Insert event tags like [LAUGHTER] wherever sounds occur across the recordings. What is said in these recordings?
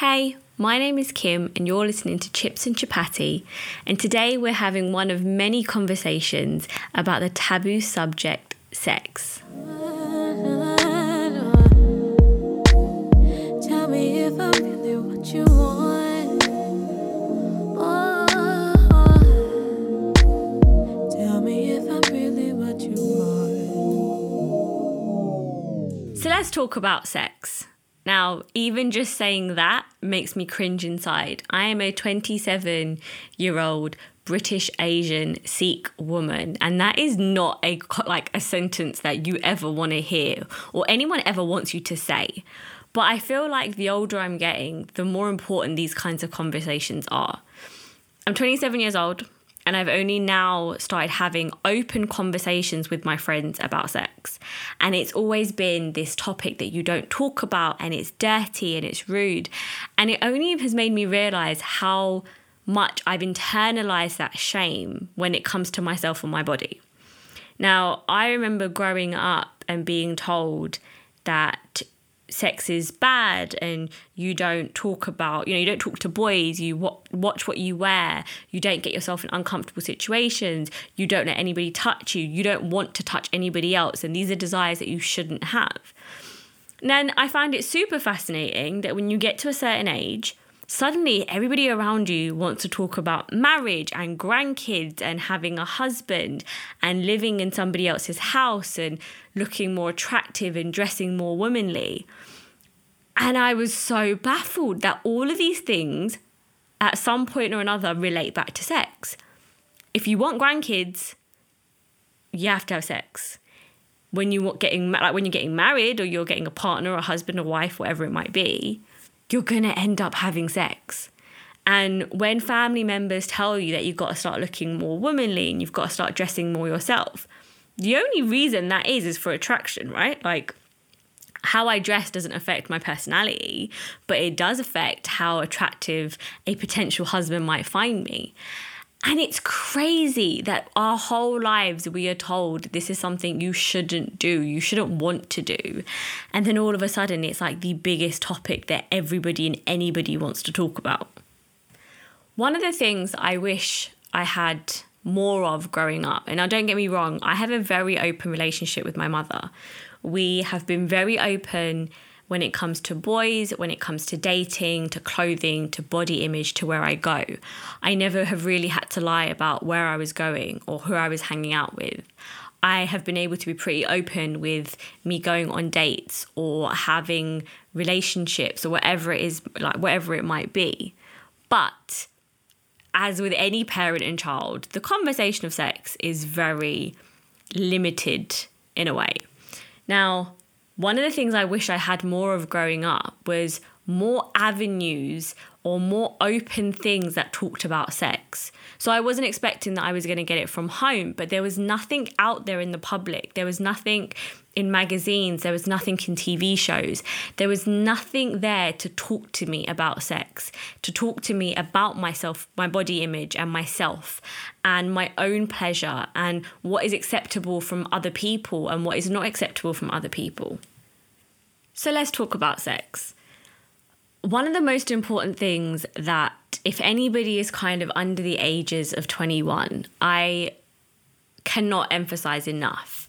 Hey, my name is Kim, and you're listening to Chips and Chapati. And today we're having one of many conversations about the taboo subject sex. Tell me if I'm really what you want. Tell me if I'm really what you want. So let's talk about sex. Now, even just saying that makes me cringe inside. I am a 27 year old British Asian Sikh woman, and that is not a like a sentence that you ever want to hear or anyone ever wants you to say. But I feel like the older I'm getting, the more important these kinds of conversations are. I'm 27 years old and I've only now started having open conversations with my friends about sex. And it's always been this topic that you don't talk about and it's dirty and it's rude. And it only has made me realize how much I've internalized that shame when it comes to myself and my body. Now, I remember growing up and being told that sex is bad and you don't talk about you know you don't talk to boys you wa- watch what you wear you don't get yourself in uncomfortable situations you don't let anybody touch you you don't want to touch anybody else and these are desires that you shouldn't have. And then i find it super fascinating that when you get to a certain age suddenly everybody around you wants to talk about marriage and grandkids and having a husband and living in somebody else's house and looking more attractive and dressing more womanly. And I was so baffled that all of these things at some point or another relate back to sex. If you want grandkids, you have to have sex. When you want getting like when you're getting married or you're getting a partner or a husband or wife, whatever it might be, you're going to end up having sex. And when family members tell you that you've got to start looking more womanly and you've got to start dressing more yourself, the only reason that is is for attraction, right? Like how I dress doesn't affect my personality, but it does affect how attractive a potential husband might find me. And it's crazy that our whole lives we are told this is something you shouldn't do, you shouldn't want to do. And then all of a sudden it's like the biggest topic that everybody and anybody wants to talk about. One of the things I wish I had more of growing up, and now don't get me wrong, I have a very open relationship with my mother. We have been very open when it comes to boys, when it comes to dating, to clothing, to body image, to where I go. I never have really had to lie about where I was going or who I was hanging out with. I have been able to be pretty open with me going on dates or having relationships or whatever it is, like whatever it might be. But as with any parent and child, the conversation of sex is very limited in a way. Now, one of the things I wish I had more of growing up was more avenues or more open things that talked about sex. So I wasn't expecting that I was going to get it from home, but there was nothing out there in the public. There was nothing in magazines, there was nothing in TV shows. There was nothing there to talk to me about sex, to talk to me about myself, my body image, and myself, and my own pleasure, and what is acceptable from other people and what is not acceptable from other people. So let's talk about sex. One of the most important things that, if anybody is kind of under the ages of 21, I cannot emphasize enough.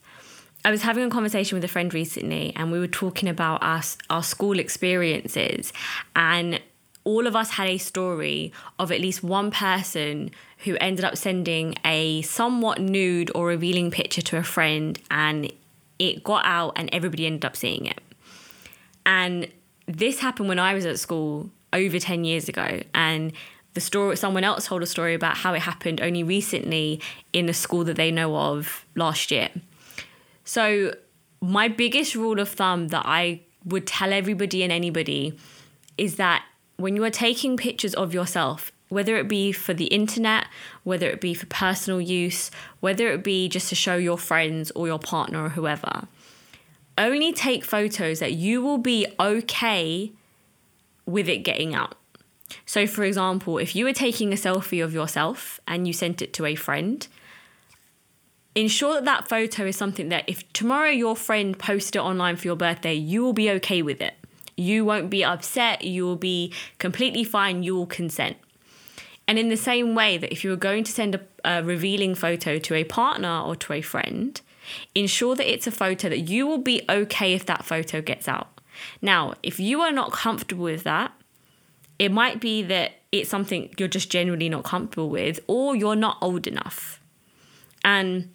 I was having a conversation with a friend recently, and we were talking about our, our school experiences. And all of us had a story of at least one person who ended up sending a somewhat nude or revealing picture to a friend, and it got out, and everybody ended up seeing it. And this happened when I was at school over 10 years ago. And the story, someone else told a story about how it happened only recently in a school that they know of last year. So, my biggest rule of thumb that I would tell everybody and anybody is that when you are taking pictures of yourself, whether it be for the internet, whether it be for personal use, whether it be just to show your friends or your partner or whoever, only take photos that you will be okay with it getting out. So, for example, if you were taking a selfie of yourself and you sent it to a friend, ensure that that photo is something that if tomorrow your friend posted it online for your birthday, you will be okay with it. You won't be upset. You will be completely fine. You will consent. And in the same way that if you were going to send a, a revealing photo to a partner or to a friend, ensure that it's a photo that you will be okay if that photo gets out. Now, if you are not comfortable with that, it might be that it's something you're just genuinely not comfortable with, or you're not old enough. And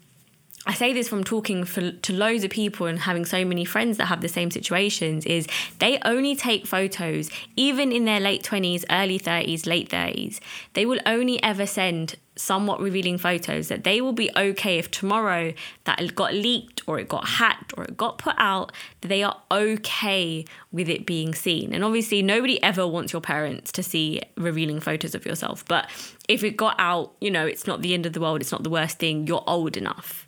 I say this from talking for, to loads of people and having so many friends that have the same situations is they only take photos even in their late 20s, early 30s, late 30s. They will only ever send somewhat revealing photos that they will be okay if tomorrow that got leaked or it got hacked or it got put out that they are okay with it being seen and obviously nobody ever wants your parents to see revealing photos of yourself but if it got out you know it's not the end of the world it's not the worst thing you're old enough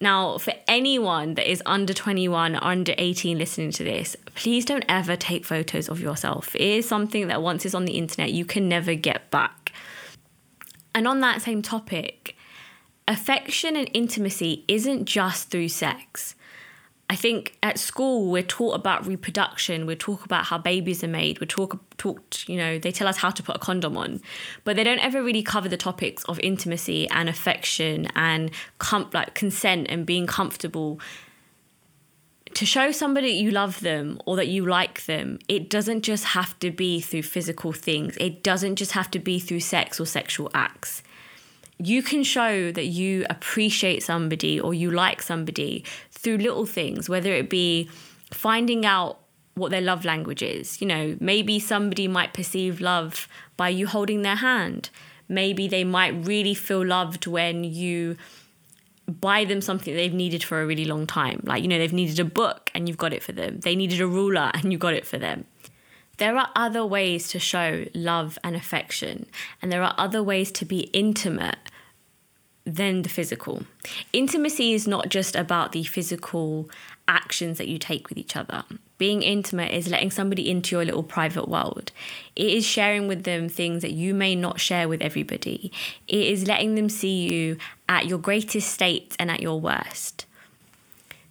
now, for anyone that is under 21, or under 18 listening to this, please don't ever take photos of yourself. It is something that once it's on the internet, you can never get back. And on that same topic, affection and intimacy isn't just through sex. I think at school we're taught about reproduction, We talk about how babies are made, we're talk, taught, you know, they tell us how to put a condom on, but they don't ever really cover the topics of intimacy and affection and com- like consent and being comfortable. To show somebody you love them or that you like them, it doesn't just have to be through physical things. It doesn't just have to be through sex or sexual acts you can show that you appreciate somebody or you like somebody through little things, whether it be finding out what their love language is. You know, maybe somebody might perceive love by you holding their hand. Maybe they might really feel loved when you buy them something they've needed for a really long time. Like, you know, they've needed a book and you've got it for them. They needed a ruler [LAUGHS] and you got it for them. There are other ways to show love and affection, and there are other ways to be intimate than the physical. Intimacy is not just about the physical actions that you take with each other. Being intimate is letting somebody into your little private world. It is sharing with them things that you may not share with everybody. It is letting them see you at your greatest state and at your worst.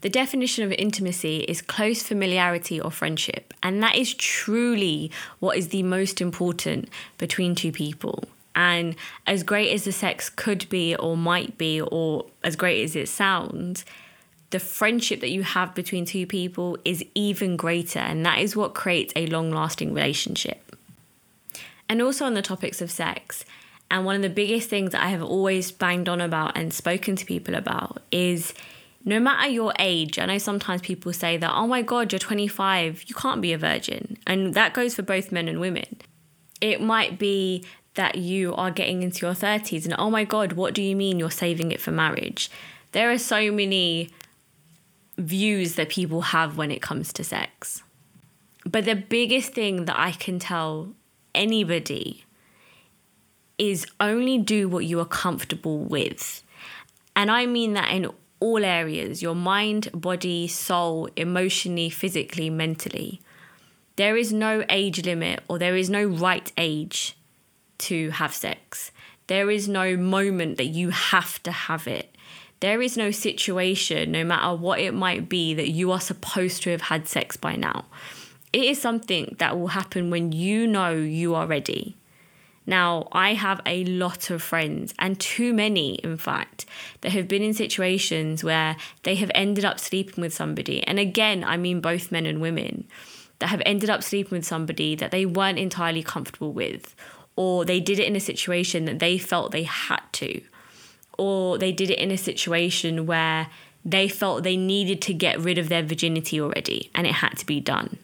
The definition of intimacy is close familiarity or friendship, and that is truly what is the most important between two people. And as great as the sex could be, or might be, or as great as it sounds, the friendship that you have between two people is even greater. And that is what creates a long lasting relationship. And also on the topics of sex, and one of the biggest things that I have always banged on about and spoken to people about is no matter your age, I know sometimes people say that, oh my God, you're 25, you can't be a virgin. And that goes for both men and women. It might be that you are getting into your 30s and oh my god what do you mean you're saving it for marriage? There are so many views that people have when it comes to sex. But the biggest thing that i can tell anybody is only do what you are comfortable with. And i mean that in all areas your mind body soul emotionally physically mentally. There is no age limit or there is no right age to have sex. There is no moment that you have to have it. There is no situation, no matter what it might be, that you are supposed to have had sex by now. It is something that will happen when you know you are ready. Now, I have a lot of friends, and too many, in fact, that have been in situations where they have ended up sleeping with somebody. And again, I mean both men and women that have ended up sleeping with somebody that they weren't entirely comfortable with, or they did it in a situation that they felt they had to, or they did it in a situation where they felt they needed to get rid of their virginity already and it had to be done.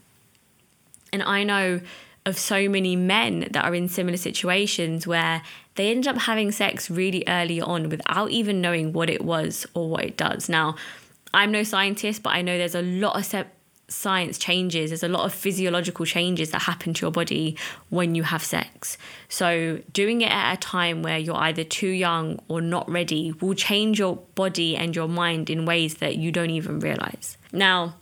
And I know of so many men that are in similar situations where they ended up having sex really early on without even knowing what it was or what it does. Now, I'm no scientist, but I know there's a lot of se- science changes. There's a lot of physiological changes that happen to your body when you have sex. So, doing it at a time where you're either too young or not ready will change your body and your mind in ways that you don't even realize. Now,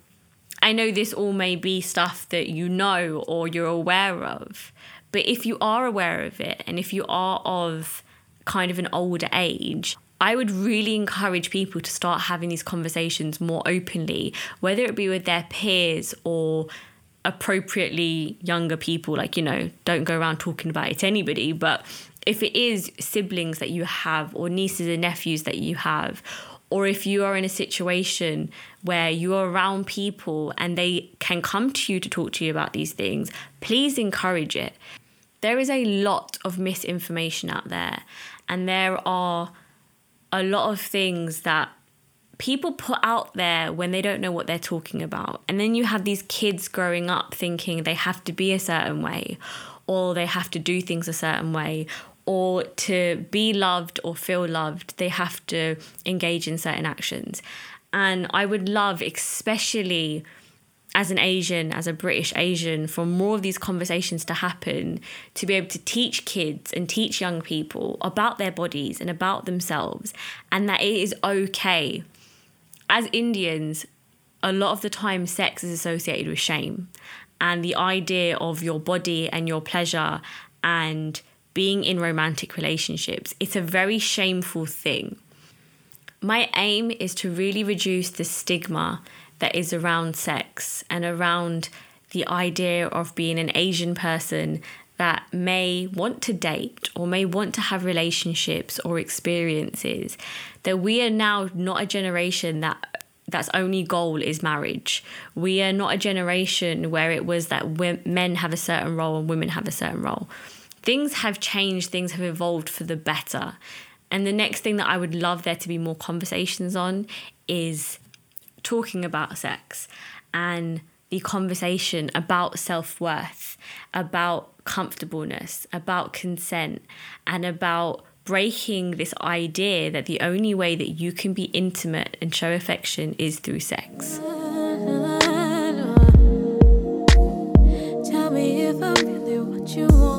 I know this all may be stuff that you know or you're aware of, but if you are aware of it and if you are of kind of an older age, I would really encourage people to start having these conversations more openly, whether it be with their peers or appropriately younger people, like, you know, don't go around talking about it to anybody. But if it is siblings that you have, or nieces and nephews that you have, or if you are in a situation where you're around people and they can come to you to talk to you about these things, please encourage it. There is a lot of misinformation out there, and there are a lot of things that people put out there when they don't know what they're talking about. And then you have these kids growing up thinking they have to be a certain way, or they have to do things a certain way, or to be loved or feel loved, they have to engage in certain actions. And I would love, especially as an Asian, as a British Asian, for more of these conversations to happen, to be able to teach kids and teach young people about their bodies and about themselves, and that it is okay. As Indians, a lot of the time, sex is associated with shame. And the idea of your body and your pleasure and being in romantic relationships, it's a very shameful thing. My aim is to really reduce the stigma that is around sex and around the idea of being an Asian person that may want to date or may want to have relationships or experiences that we are now not a generation that that's only goal is marriage. We are not a generation where it was that men have a certain role and women have a certain role things have changed, things have evolved for the better. And the next thing that I would love there to be more conversations on is talking about sex and the conversation about self worth, about comfortableness, about consent, and about breaking this idea that the only way that you can be intimate and show affection is through sex. Tell me if I'm really you.